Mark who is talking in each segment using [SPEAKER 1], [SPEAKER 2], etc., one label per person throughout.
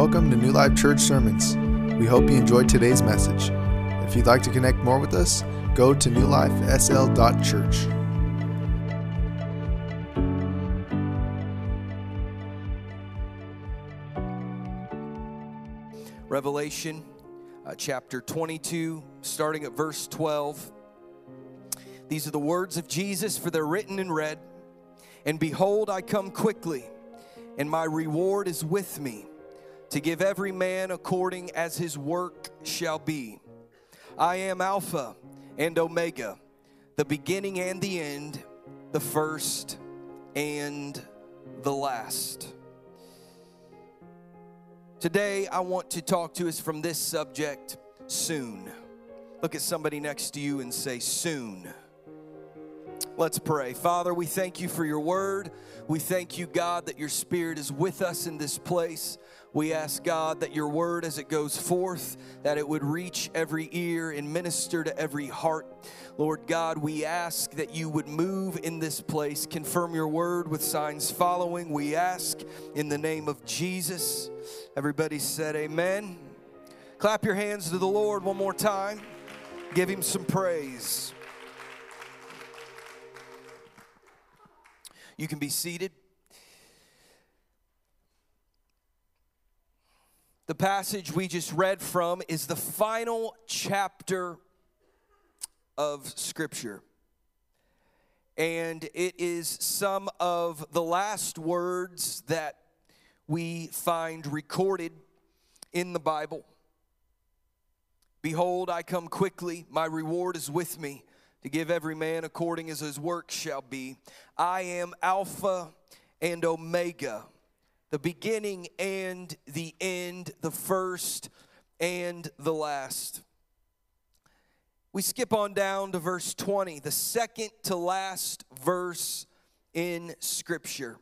[SPEAKER 1] Welcome to New Life Church Sermons. We hope you enjoyed today's message. If you'd like to connect more with us, go to newlifesl.church.
[SPEAKER 2] Revelation uh, chapter 22, starting at verse 12. These are the words of Jesus, for they're written in red. And behold, I come quickly, and my reward is with me, to give every man according as his work shall be. I am Alpha and Omega, the beginning and the end, the first and the last. Today, I want to talk to us from this subject soon. Look at somebody next to you and say, soon. Let's pray. Father, we thank you for your word. We thank you, God, that your spirit is with us in this place. We ask God that your word as it goes forth that it would reach every ear and minister to every heart. Lord God, we ask that you would move in this place. Confirm your word with signs following. We ask in the name of Jesus. Everybody said amen. Clap your hands to the Lord one more time. Give him some praise. You can be seated. The passage we just read from is the final chapter of Scripture. And it is some of the last words that we find recorded in the Bible. Behold, I come quickly, my reward is with me to give every man according as his work shall be. I am Alpha and Omega, the beginning and the end, the first and the last. We skip on down to verse 20, the second to last verse in Scripture.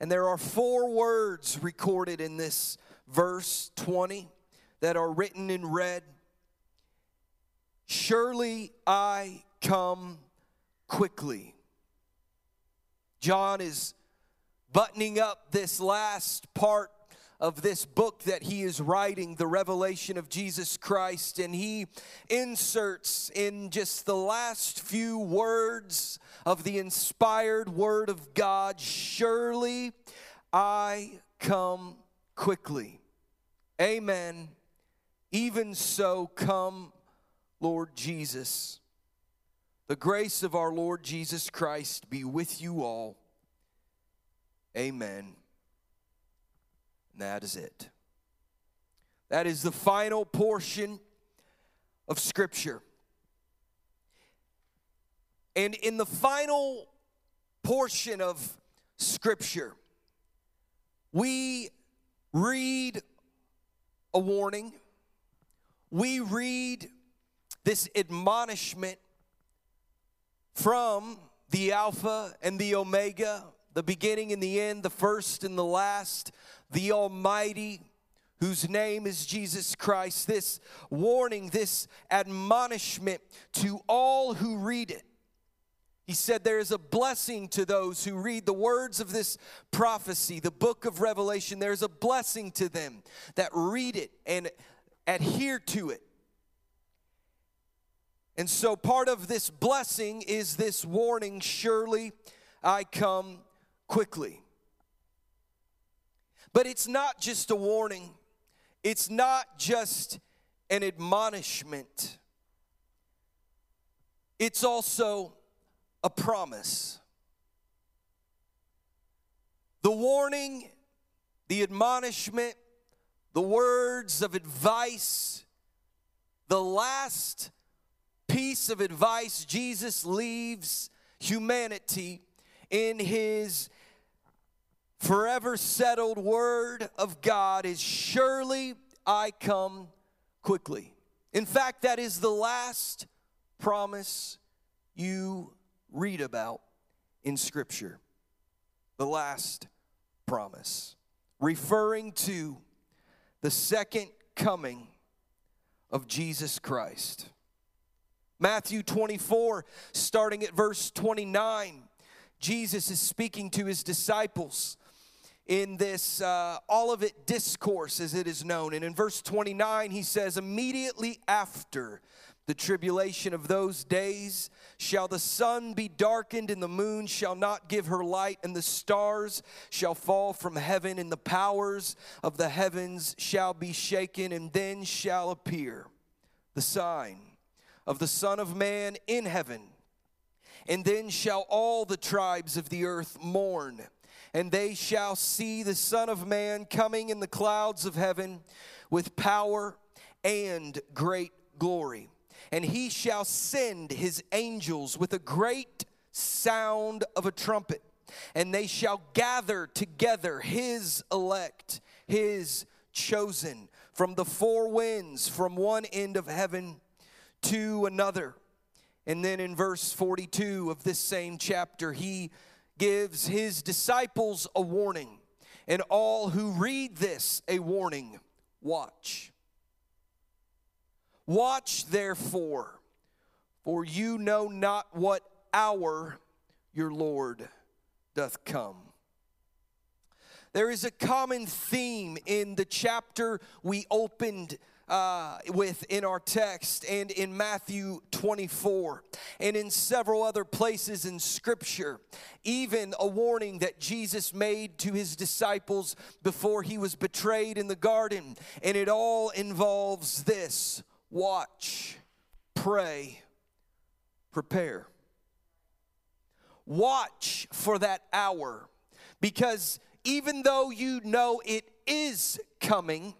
[SPEAKER 2] And there are four words recorded in this verse 20 that are written in red. Surely I come quickly. John is buttoning up this last part of this book that he is writing, the revelation of Jesus Christ, and he inserts in just the last few words of the inspired word of God Surely I come quickly. Amen. Even so, come, Lord Jesus. The grace of our Lord Jesus Christ be with you all. Amen. And that is it. That is the final portion of Scripture. And in the final portion of Scripture, we read a warning, we read this admonishment from the Alpha and the Omega, the beginning and the end, the first and the last, the Almighty, whose name is Jesus Christ. This warning, this admonishment to all who read it. He said, There is a blessing to those who read the words of this prophecy, the book of Revelation. There's a blessing to them that read it and adhere to it. And so, part of this blessing is this warning surely I come quickly. But it's not just a warning, it's not just an admonishment, it's also a promise. The warning, the admonishment, the words of advice, the last piece of advice Jesus leaves humanity in his forever settled word of God is surely I come quickly. In fact, that is the last promise you read about in Scripture. The last promise, referring to the second coming of Jesus Christ. Matthew 24, starting at verse 29, Jesus is speaking to his disciples in this uh, Olivet discourse, as it is known. And in verse 29, he says, Immediately after the tribulation of those days shall the sun be darkened, and the moon shall not give her light, and the stars shall fall from heaven, and the powers of the heavens shall be shaken, and then shall appear the sign of the Son of Man in heaven. And then shall all the tribes of the earth mourn, and they shall see the Son of Man coming in the clouds of heaven with power and great glory and he shall send his angels with a great sound of a trumpet, and they shall gather together his elect, his chosen, from the four winds, from one end of heaven to another. And then in verse 42 of this same chapter, he gives his disciples a warning, and all who read this a warning watch. Watch therefore, for you know not what hour your Lord doth come. There is a common theme in the chapter we opened uh, with in our text and in Matthew 24 and in several other places in Scripture. Even a warning that Jesus made to his disciples before he was betrayed in the garden. And it all involves this watch, pray, prepare. Watch for that hour because even though you know it is coming,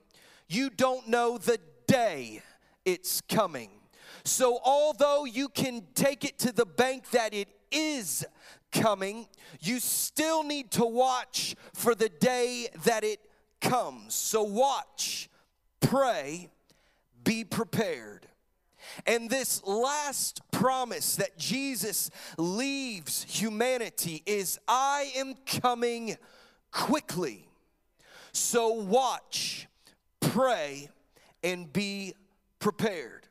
[SPEAKER 2] you don't know the day it's coming. So, although you can take it to the bank that it is coming, you still need to watch for the day that it comes. So, watch, pray, be prepared. And this last promise that Jesus leaves humanity is I am coming quickly. So watch, pray, and be prepared.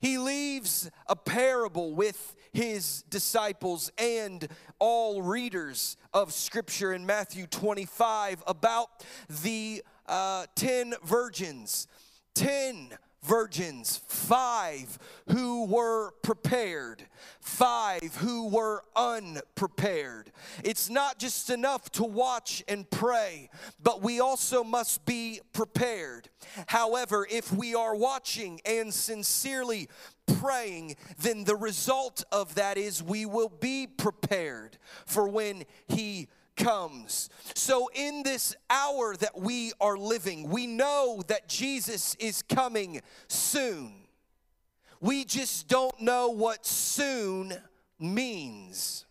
[SPEAKER 2] He leaves a parable with his disciples and all readers of Scripture in Matthew 25 about the uh, 10 virgins 10 virgins, five who were prepared, five who were unprepared. It's not just enough to watch and pray, but we also must be prepared. However, if we are watching and sincerely praying, then the result of that is we will be prepared for when He comes. So, in this hour that we are living, we know that Jesus is coming soon. We just don't know what soon means.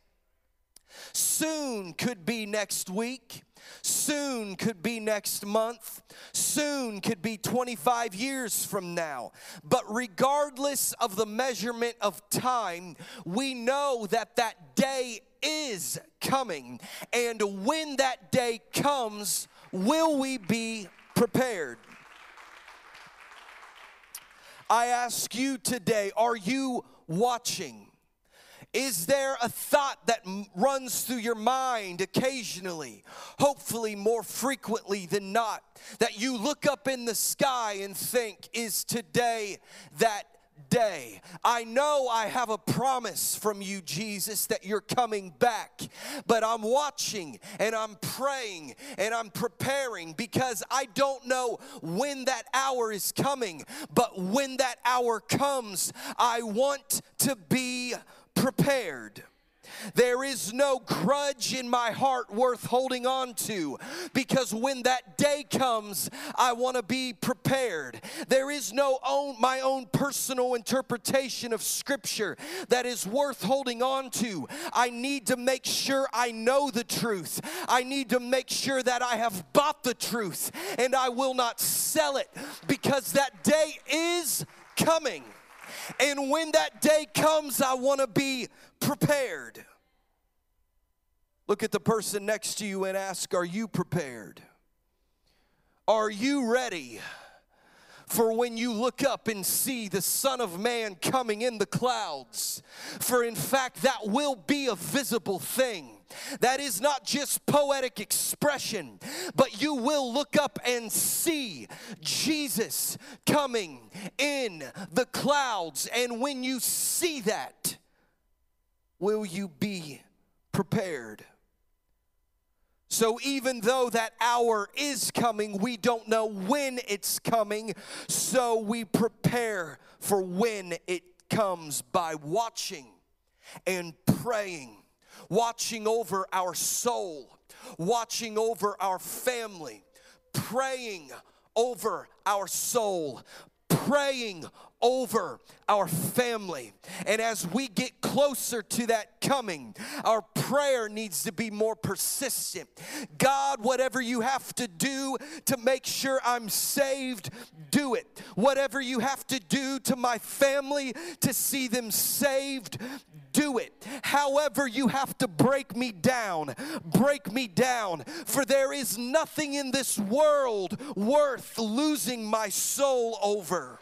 [SPEAKER 2] Soon could be next week. Soon could be next month. Soon could be 25 years from now. But regardless of the measurement of time, we know that that day is coming. And when that day comes, will we be prepared? I ask you today, are you watching? Is there a thought that runs through your mind occasionally, hopefully more frequently than not, that you look up in the sky and think, is today that day. I know I have a promise from you, Jesus, that you're coming back, but I'm watching and I'm praying and I'm preparing because I don't know when that hour is coming, but when that hour comes, I want to be prepared. There is no grudge in my heart worth holding on to because when that day comes, I want to be prepared. There is no own my own personal interpretation of scripture that is worth holding on to. I need to make sure I know the truth. I need to make sure that I have bought the truth and I will not sell it because that day is coming. And when that day comes, I want to be prepared. Look at the person next to you and ask, Are you prepared? Are you ready? For when you look up and see the Son of Man coming in the clouds, for in fact, that will be a visible thing. That is not just poetic expression, but you will look up and see Jesus coming in the clouds. And when you see that, will you be prepared? So, even though that hour is coming, we don't know when it's coming. So, we prepare for when it comes by watching and praying, watching over our soul, watching over our family, praying over our soul, praying over our family. And as we get closer to that coming, our prayer needs to be more persistent. God, whatever you have to do to make sure I'm saved, do it. Whatever you have to do to my family to see them saved, do it. However, you have to break me down, break me down. For there is nothing in this world worth losing my soul over.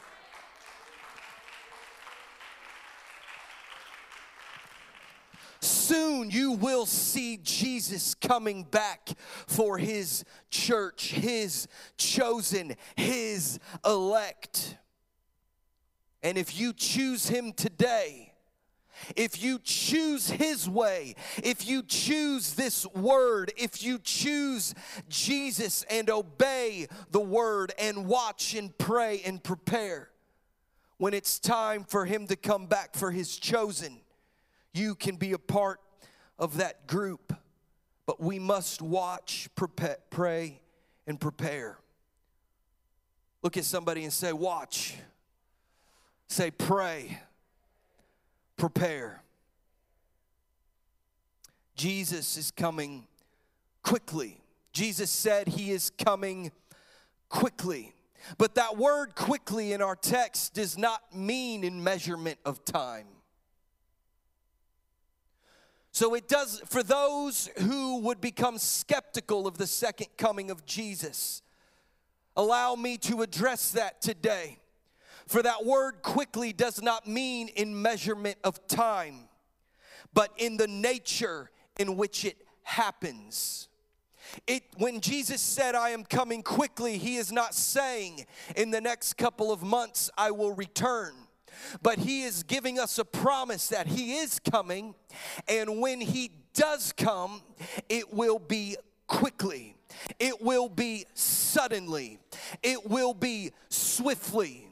[SPEAKER 2] Soon you will see Jesus coming back for his church, his chosen, his elect. And if you choose him today, if you choose His way, if you choose this word, if you choose Jesus and obey the word and watch and pray and prepare, when it's time for Him to come back for His chosen, you can be a part of that group, but we must watch, pray, and prepare. Look at somebody and say, Watch. Say, Pray. Prepare. Jesus is coming quickly. Jesus said he is coming quickly. But that word quickly in our text does not mean in measurement of time. So it does, for those who would become skeptical of the second coming of Jesus, allow me to address that today. For that word quickly does not mean in measurement of time, but in the nature in which it happens. It, when Jesus said, I am coming quickly, he is not saying, in the next couple of months, I will return but He is giving us a promise that He is coming, and when He does come, it will be quickly. It will be suddenly. It will be swiftly.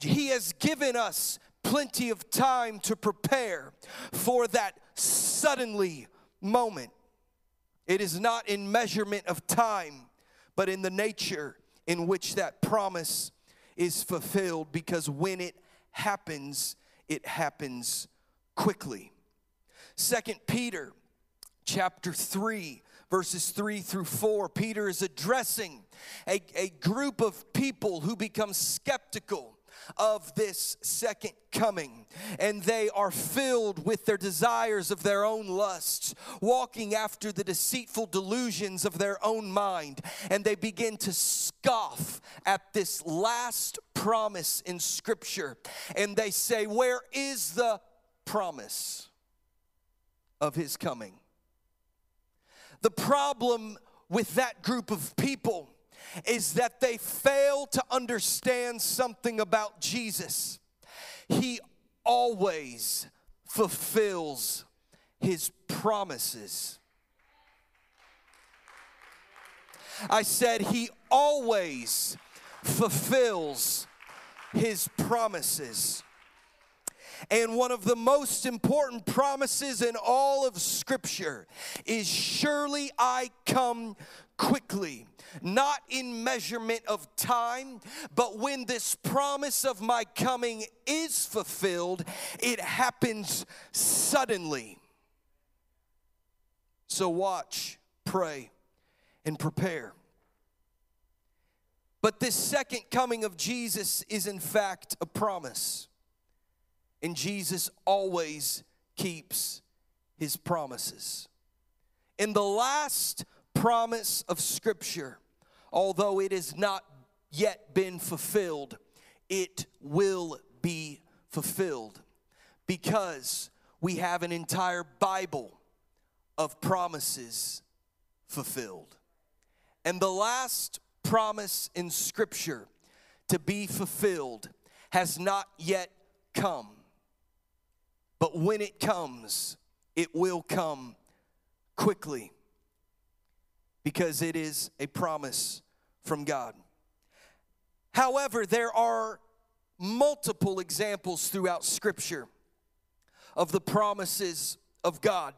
[SPEAKER 2] He has given us plenty of time to prepare for that suddenly moment. It is not in measurement of time, but in the nature in which that promise is fulfilled because when it happens, it happens quickly. Second Peter chapter 3 verses 3 through 4 peter is addressing a, a group of people who become skeptical of this second coming. And they are filled with their desires of their own lusts, walking after the deceitful delusions of their own mind. And they begin to scoff at this last promise in Scripture. And they say, Where is the promise of his coming? The problem with that group of people is that they fail to understand something about Jesus. He always fulfills his promises. I said, He always fulfills his promises. And one of the most important promises in all of Scripture is Surely I come quickly not in measurement of time, but when this promise of my coming is fulfilled, it happens suddenly. So watch, pray, and prepare. But this second coming of Jesus is, in fact, a promise. And Jesus always keeps his promises. In the last promise of Scripture, although it has not yet been fulfilled, it will be fulfilled because we have an entire Bible of promises fulfilled. And the last promise in Scripture to be fulfilled has not yet come. But when it comes, it will come quickly because it is a promise from God. However, there are multiple examples throughout Scripture of the promises of God.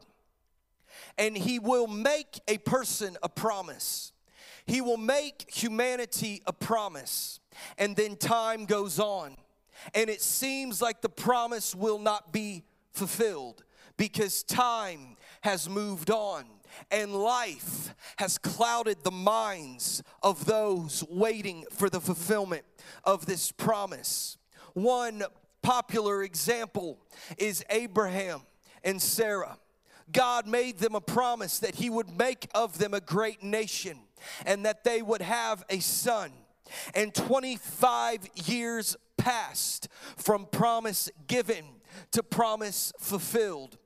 [SPEAKER 2] And He will make a person a promise, He will make humanity a promise, and then time goes on. And it seems like the promise will not be fulfilled because time has moved on and life has clouded the minds of those waiting for the fulfillment of this promise. One popular example is Abraham and Sarah. God made them a promise that He would make of them a great nation and that they would have a son. And 25 years passed from promise given to promise fulfilled.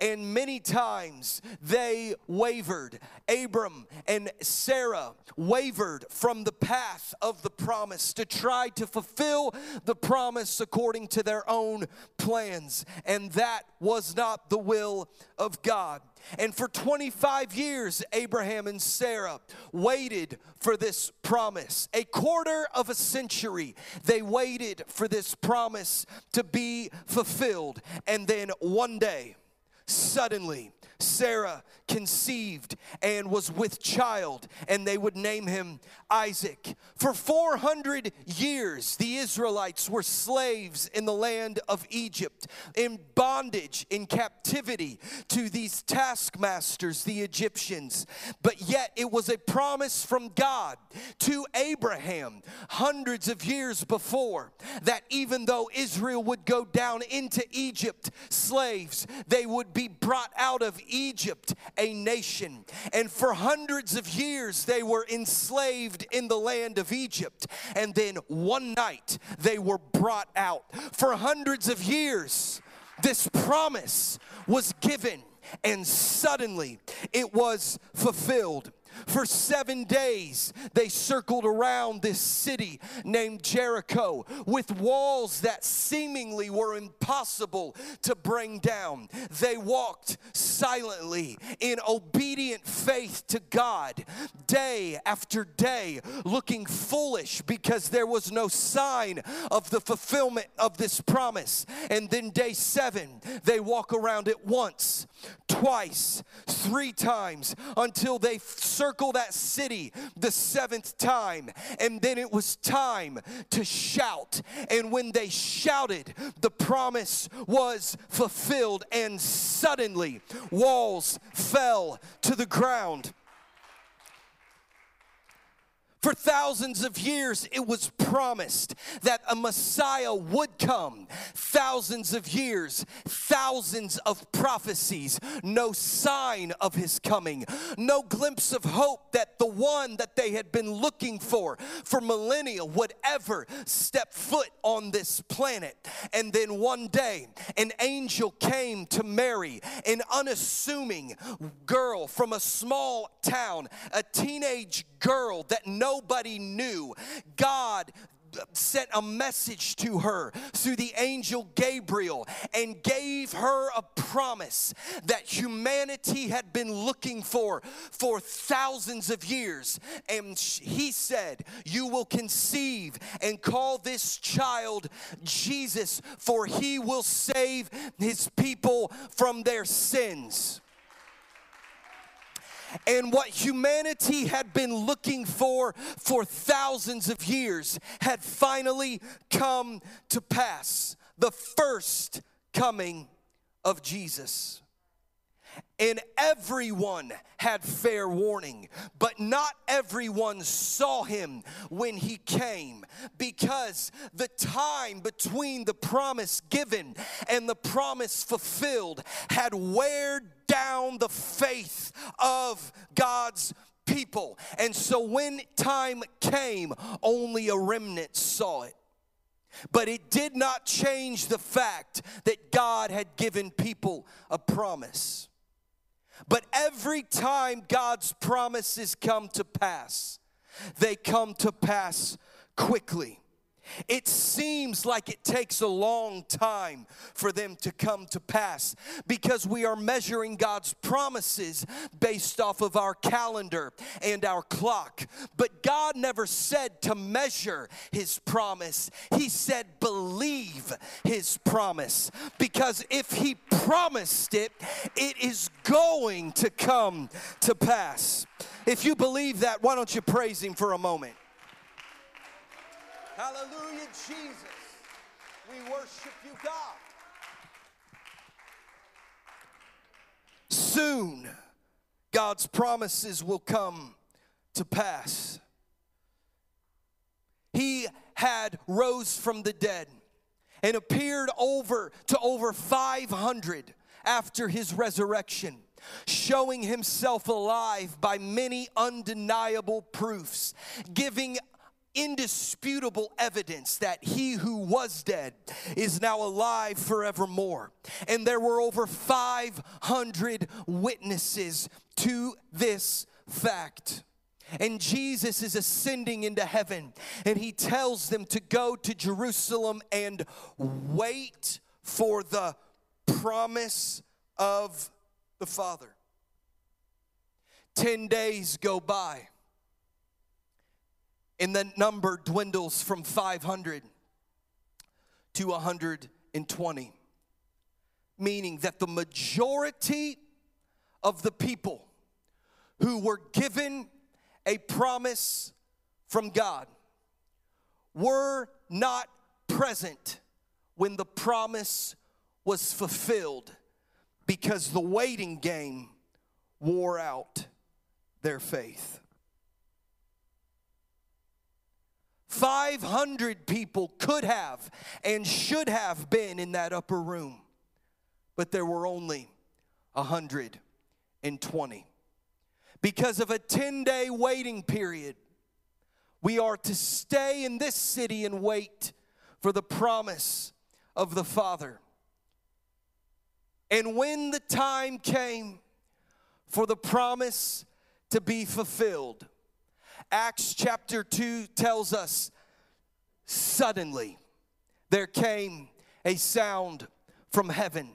[SPEAKER 2] And many times they wavered. Abram and Sarah wavered from the path of the promise to try to fulfill the promise according to their own plans. And that was not the will of God. And for 25 years, Abraham and Sarah waited for this promise. A quarter of a century, they waited for this promise to be fulfilled. And then one day, suddenly, Sarah conceived and was with child, and they would name him Isaac. For 400 years, the Israelites were slaves in the land of Egypt, in bondage, in captivity to these taskmasters, the Egyptians. But yet, it was a promise from God to Abraham hundreds of years before that even though Israel would go down into Egypt slaves, they would be brought out of Egypt a nation. And for hundreds of years, they were enslaved in the land of Egypt. And then one night, they were brought out. For hundreds of years, this promise was given, and suddenly it was fulfilled. For seven days, they circled around this city named Jericho with walls that seemingly were impossible to bring down. They walked silently in obedient faith to God day after day, looking foolish because there was no sign of the fulfillment of this promise. And then day seven, they walk around it once, twice, three times until they circle that city the seventh time. And then it was time to shout. And when they shouted, the promise was fulfilled. And suddenly, walls fell to the ground. For thousands of years, it was promised that a Messiah would come. Thousands of years, thousands of prophecies, no sign of his coming, no glimpse of hope that the one that they had been looking for for millennia would ever step foot on this planet. And then one day, an angel came to Mary, an unassuming girl from a small town, a teenage girl that nobody knew. God uh, sent a message to her through the angel Gabriel and gave her a promise that humanity had been looking for for thousands of years. And he said, You will conceive and call this child Jesus, for he will save his people from their sins. And what humanity had been looking for for thousands of years had finally come to pass. The first coming of Jesus and everyone had fair warning, but not everyone saw him when he came because the time between the promise given and the promise fulfilled had weared down the faith of God's people. And so when time came, only a remnant saw it. But it did not change the fact that God had given people a promise. But every time God's promises come to pass, they come to pass quickly. It seems like it takes a long time for them to come to pass because we are measuring God's promises based off of our calendar and our clock. But God never said to measure His promise, He said, believe His promise. Because if He promised it, it is going to come to pass. If you believe that, why don't you praise Him for a moment? Hallelujah, Jesus. We worship you, God. Soon, God's promises will come to pass. He had rose from the dead and appeared over to over 500 after his resurrection showing himself alive by many undeniable proofs, giving indisputable evidence that he who was dead is now alive forevermore. And there were over 500 witnesses to this fact. And Jesus is ascending into heaven, and he tells them to go to Jerusalem and wait for the promise of the Father. Ten days go by and the number dwindles from 500 to 120, meaning that the majority of the people who were given a promise from God were not present when the promise was fulfilled because the waiting game wore out their faith. 500 people could have and should have been in that upper room, but there were only 120. Because of a 10 day waiting period, we are to stay in this city and wait for the promise of the Father. And when the time came for the promise to be fulfilled, Acts chapter 2 tells us suddenly there came a sound from heaven.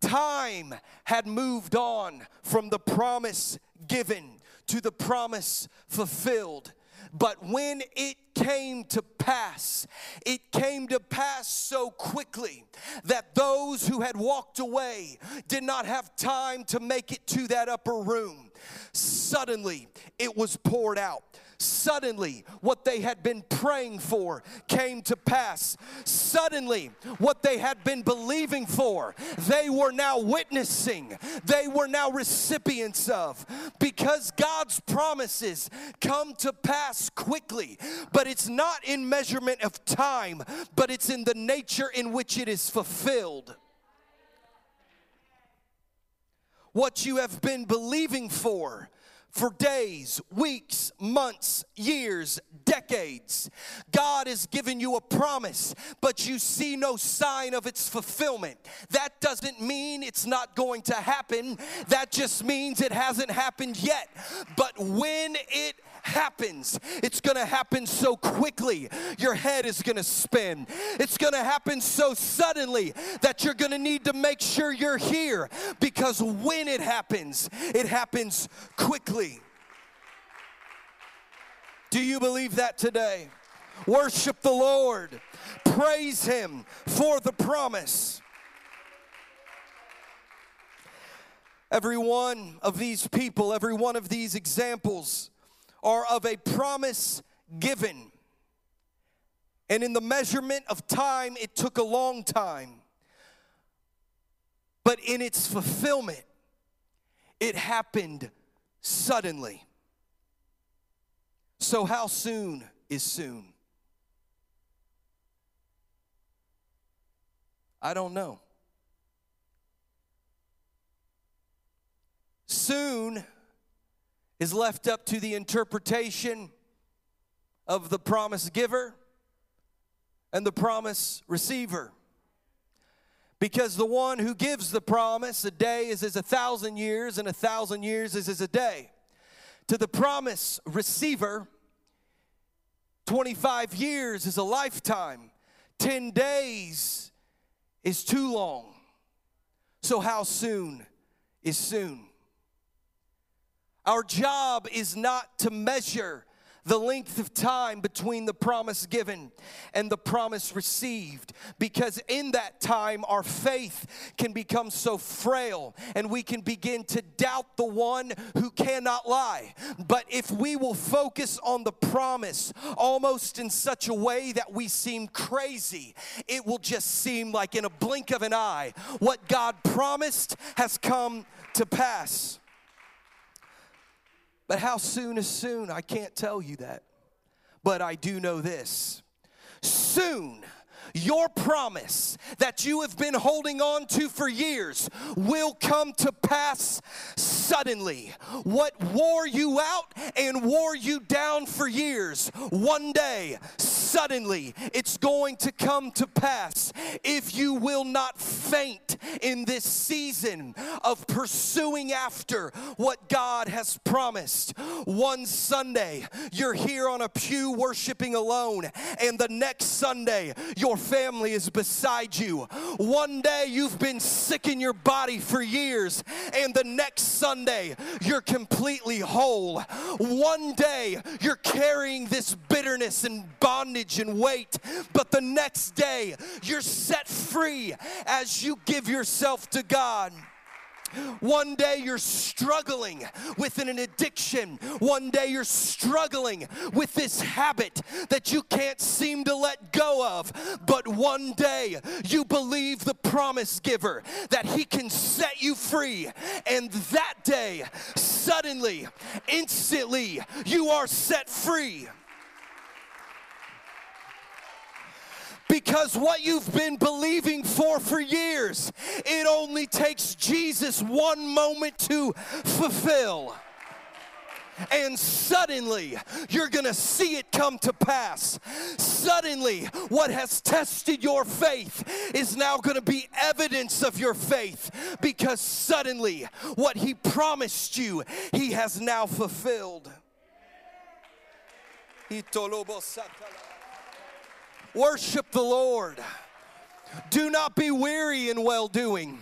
[SPEAKER 2] Time had moved on from the promise given to the promise fulfilled. But when it came to pass, it came to pass so quickly that those who had walked away did not have time to make it to that upper room. Suddenly, it was poured out. Suddenly, what they had been praying for came to pass. Suddenly, what they had been believing for, they were now witnessing, they were now recipients of. Because God's promises come to pass quickly, but it's not in measurement of time, but it's in the nature in which it is fulfilled. What you have been believing for for days, weeks, months, years, decades. God has given you a promise, but you see no sign of its fulfillment. That doesn't mean it's not going to happen, that just means it hasn't happened yet. But when it happens, it's gonna happen so quickly, your head is gonna spin. It's gonna happen so suddenly that you're gonna need to make sure you're here because when it happens, it happens quickly. Do you believe that today? Worship the Lord, praise Him for the promise. Every one of these people, every one of these examples are of a promise given. And in the measurement of time, it took a long time. But in its fulfillment, it happened suddenly. So, how soon is soon? I don't know. Soon is left up to the interpretation of the promise giver and the promise receiver. Because the one who gives the promise, a day is as a thousand years, and a thousand years is as a day. To the promise receiver, 25 years is a lifetime, 10 days is too long. So, how soon is soon? Our job is not to measure the length of time between the promise given and the promise received. Because in that time, our faith can become so frail and we can begin to doubt the one who cannot lie. But if we will focus on the promise almost in such a way that we seem crazy, it will just seem like in a blink of an eye, what God promised has come to pass. But how soon is soon? I can't tell you that. But I do know this. Soon, your promise that you have been holding on to for years will come to pass suddenly. What wore you out and wore you down for years, one day, suddenly, it's going to come to pass if you will not faint in this season of pursuing after what God has promised. One Sunday, you're here on a pew worshiping alone, and the next Sunday, your family is beside you. One day, you've been sick in your body for years, and the next Sunday, you're completely whole. One day, you're carrying this bitterness and bondage and weight, but the next day, you're set free as you give yourself to God. One day you're struggling with an addiction. One day you're struggling with this habit that you can't seem to let go of. But one day you believe the promise giver that he can set you free. And that day, suddenly, instantly, you are set free. Because what you've been believing for for years, it only takes Jesus one moment to fulfill and suddenly you're gonna see it come to pass. Suddenly, what has tested your faith is now gonna be evidence of your faith because suddenly what He promised you, He has now fulfilled. Worship the Lord. Do not be weary in well doing.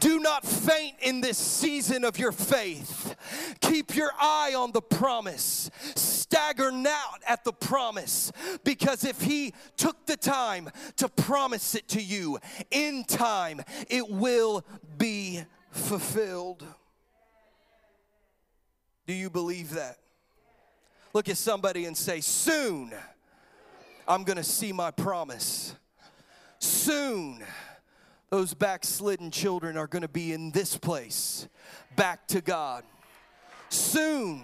[SPEAKER 2] Do not faint in this season of your faith. Keep your eye on the promise. Stagger not at the promise because if He took the time to promise it to you, in time it will be fulfilled. Do you believe that? Look at somebody and say, Soon I'm going to see my promise. Soon, those backslidden children are going to be in this place, back to God. Soon,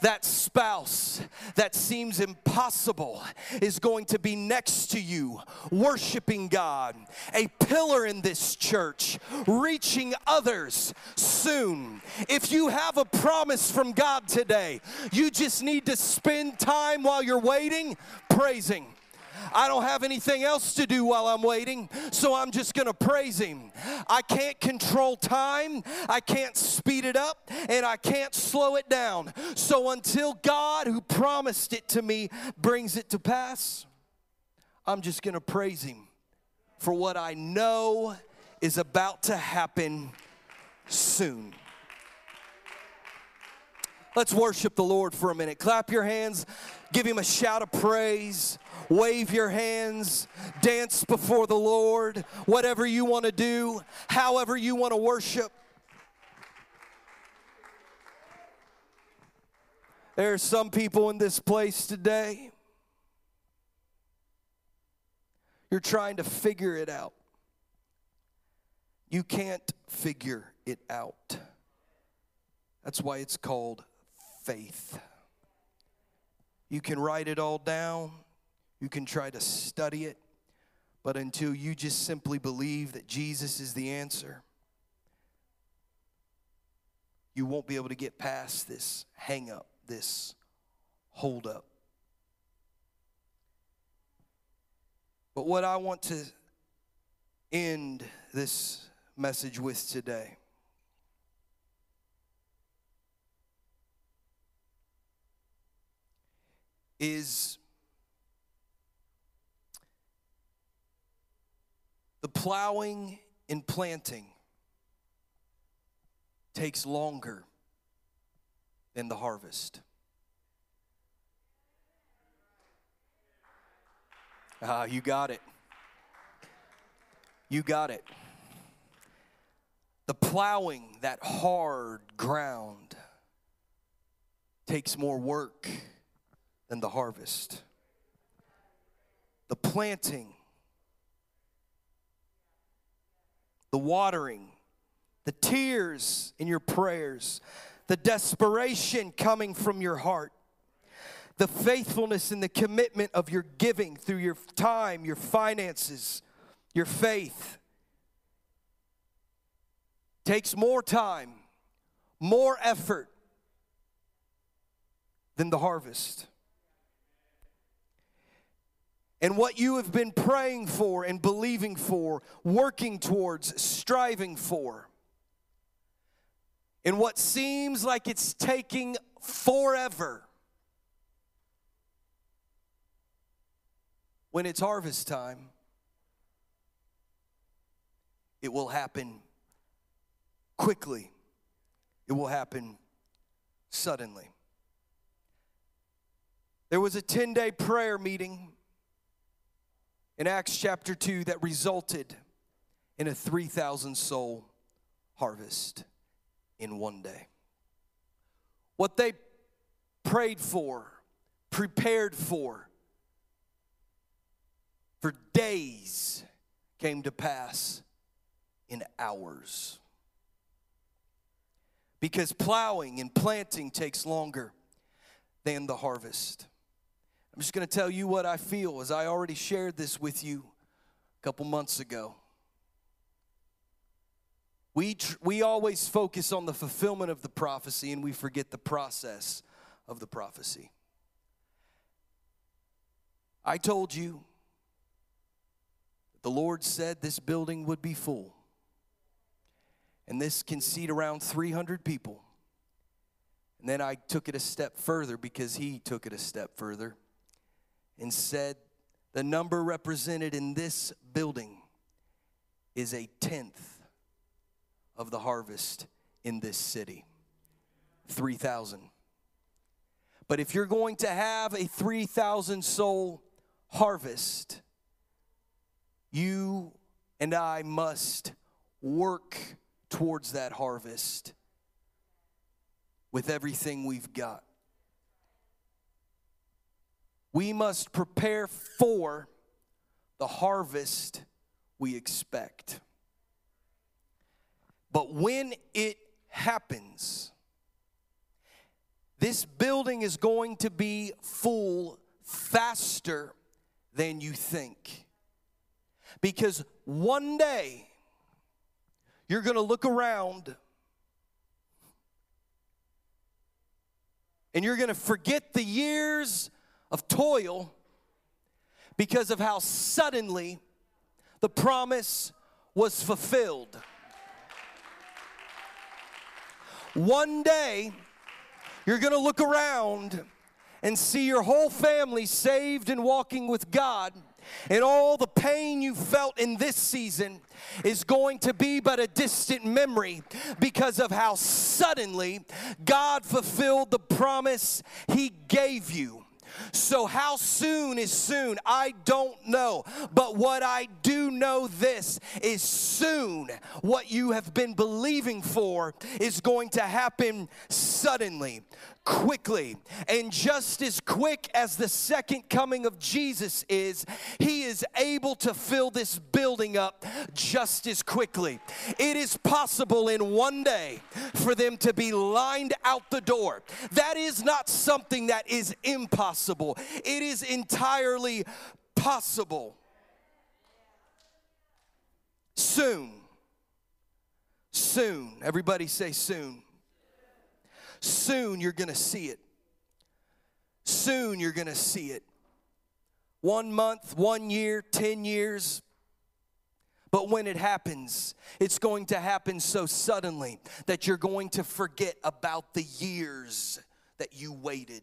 [SPEAKER 2] that spouse that seems impossible is going to be next to you, worshiping God, a pillar in this church, reaching others soon. If you have a promise from God today, you just need to spend time while you're waiting praising. I don't have anything else to do while I'm waiting, so I'm just going to praise Him. I can't control time, I can't speed it up, and I can't slow it down. So until God, who promised it to me, brings it to pass, I'm just going to praise Him for what I know is about to happen soon. Let's worship the Lord for a minute. Clap your hands, give Him a shout of praise wave your hands, dance before the Lord, whatever you want to do, however you want to worship. There are some people in this place today. You're trying to figure it out. You can't figure it out. That's why it's called faith. You can write it all down, you can try to study it, but until you just simply believe that Jesus is the answer, you won't be able to get past this hang up, this hold up. But what I want to end this message with today. Is the plowing and planting takes longer than the harvest. Ah, you got it. You got it. The plowing, that hard ground, takes more work than the harvest. The planting, the watering, the tears in your prayers, the desperation coming from your heart, the faithfulness and the commitment of your giving through your time, your finances, your faith takes more time, more effort than the harvest. And what you have been praying for and believing for, working towards, striving for, and what seems like it's taking forever when it's harvest time, it will happen quickly. It will happen suddenly. There was a 10 day prayer meeting in Acts chapter 2 that resulted in a 3,000 soul harvest in one day. What they prayed for, prepared for, for days came to pass in hours. Because plowing and planting takes longer than the harvest. I'm just going to tell you what I feel as I already shared this with you a couple months ago. We, tr- we always focus on the fulfillment of the prophecy and we forget the process of the prophecy. I told you the Lord said this building would be full. And this can seat around 300 people. And then I took it a step further because he took it a step further and said the number represented in this building is a tenth of the harvest in this city 3,000. But if you're going to have a 3,000 soul harvest, you and I must work towards that harvest with everything we've got. We must prepare for the harvest we expect. But when it happens, this building is going to be full faster than you think. Because one day you're going to look around and you're going to forget the years of toil because of how suddenly the promise was fulfilled. One day, you're going to look around and see your whole family saved and walking with God and all the pain you felt in this season is going to be but a distant memory because of how suddenly God fulfilled the promise He gave you. So, how soon is soon? I don't know. But what I do know this is soon what you have been believing for is going to happen suddenly, quickly. And just as quick as the second coming of Jesus is, he is able to fill this building up just as quickly. It is possible in one day for them to be lined out the door. That is not something that is impossible, it is entirely possible. Soon. Soon. Everybody say soon. Soon you're going to see it. Soon you're going to see it. One month, one year, 10 years. But when it happens, it's going to happen so suddenly that you're going to forget about the years that you waited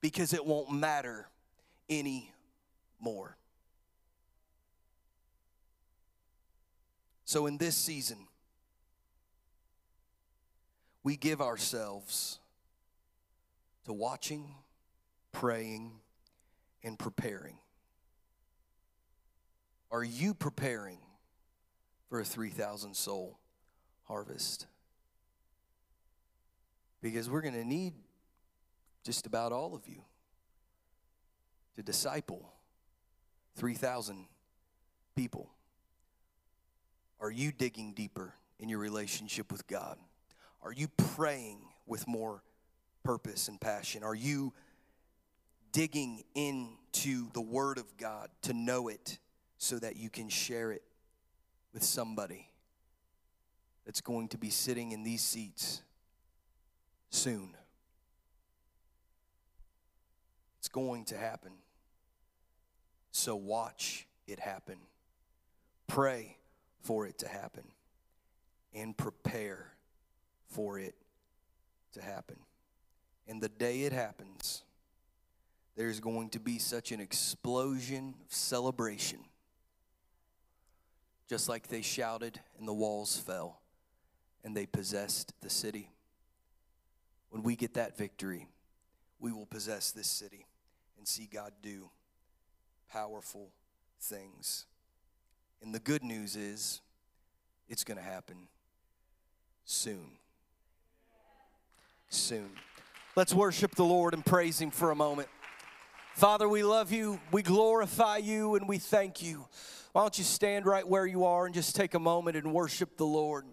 [SPEAKER 2] because it won't matter anymore. So, in this season, we give ourselves to watching, praying, and preparing. Are you preparing for a 3,000 soul harvest? Because we're going to need just about all of you to disciple 3,000 people. Are you digging deeper in your relationship with God? Are you praying with more purpose and passion? Are you digging into the Word of God to know it so that you can share it with somebody that's going to be sitting in these seats soon? It's going to happen. So watch it happen. Pray for it to happen and prepare for it to happen. And the day it happens, there's going to be such an explosion of celebration. Just like they shouted and the walls fell and they possessed the city. When we get that victory, we will possess this city and see God do powerful things. And the good news is, it's going to happen soon. Soon. Let's worship the Lord and praise Him for a moment. Father, we love you, we glorify you, and we thank you. Why don't you stand right where you are and just take a moment and worship the Lord?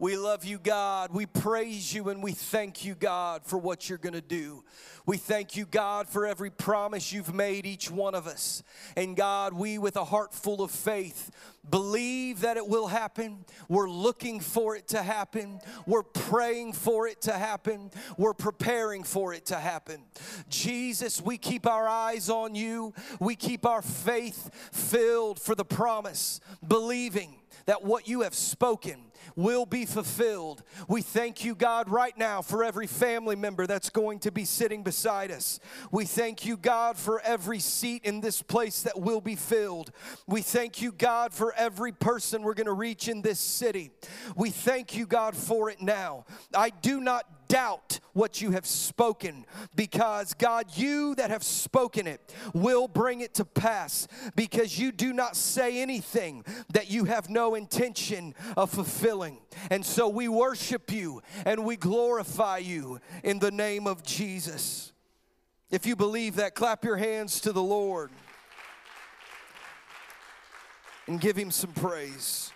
[SPEAKER 2] We love you, God. We praise you and we thank you, God, for what you're going to do. We thank you, God, for every promise you've made each one of us. And God, we, with a heart full of faith, believe that it will happen. We're looking for it to happen. We're praying for it to happen. We're preparing for it to happen. Jesus, we keep our eyes on you. We keep our faith filled for the promise, believing that what you have spoken will be fulfilled. We thank you, God, right now for every family member that's going to be sitting beside us. We thank you, God, for every seat in this place that will be filled. We thank you, God, for every person we're going to reach in this city. We thank you, God, for it now. I do not doubt what you have spoken because God, you that have spoken it will bring it to pass because you do not say anything that you have no intention of fulfilling. And so we worship you and we glorify you in the name of Jesus. If you believe that, clap your hands to the Lord and give him some praise.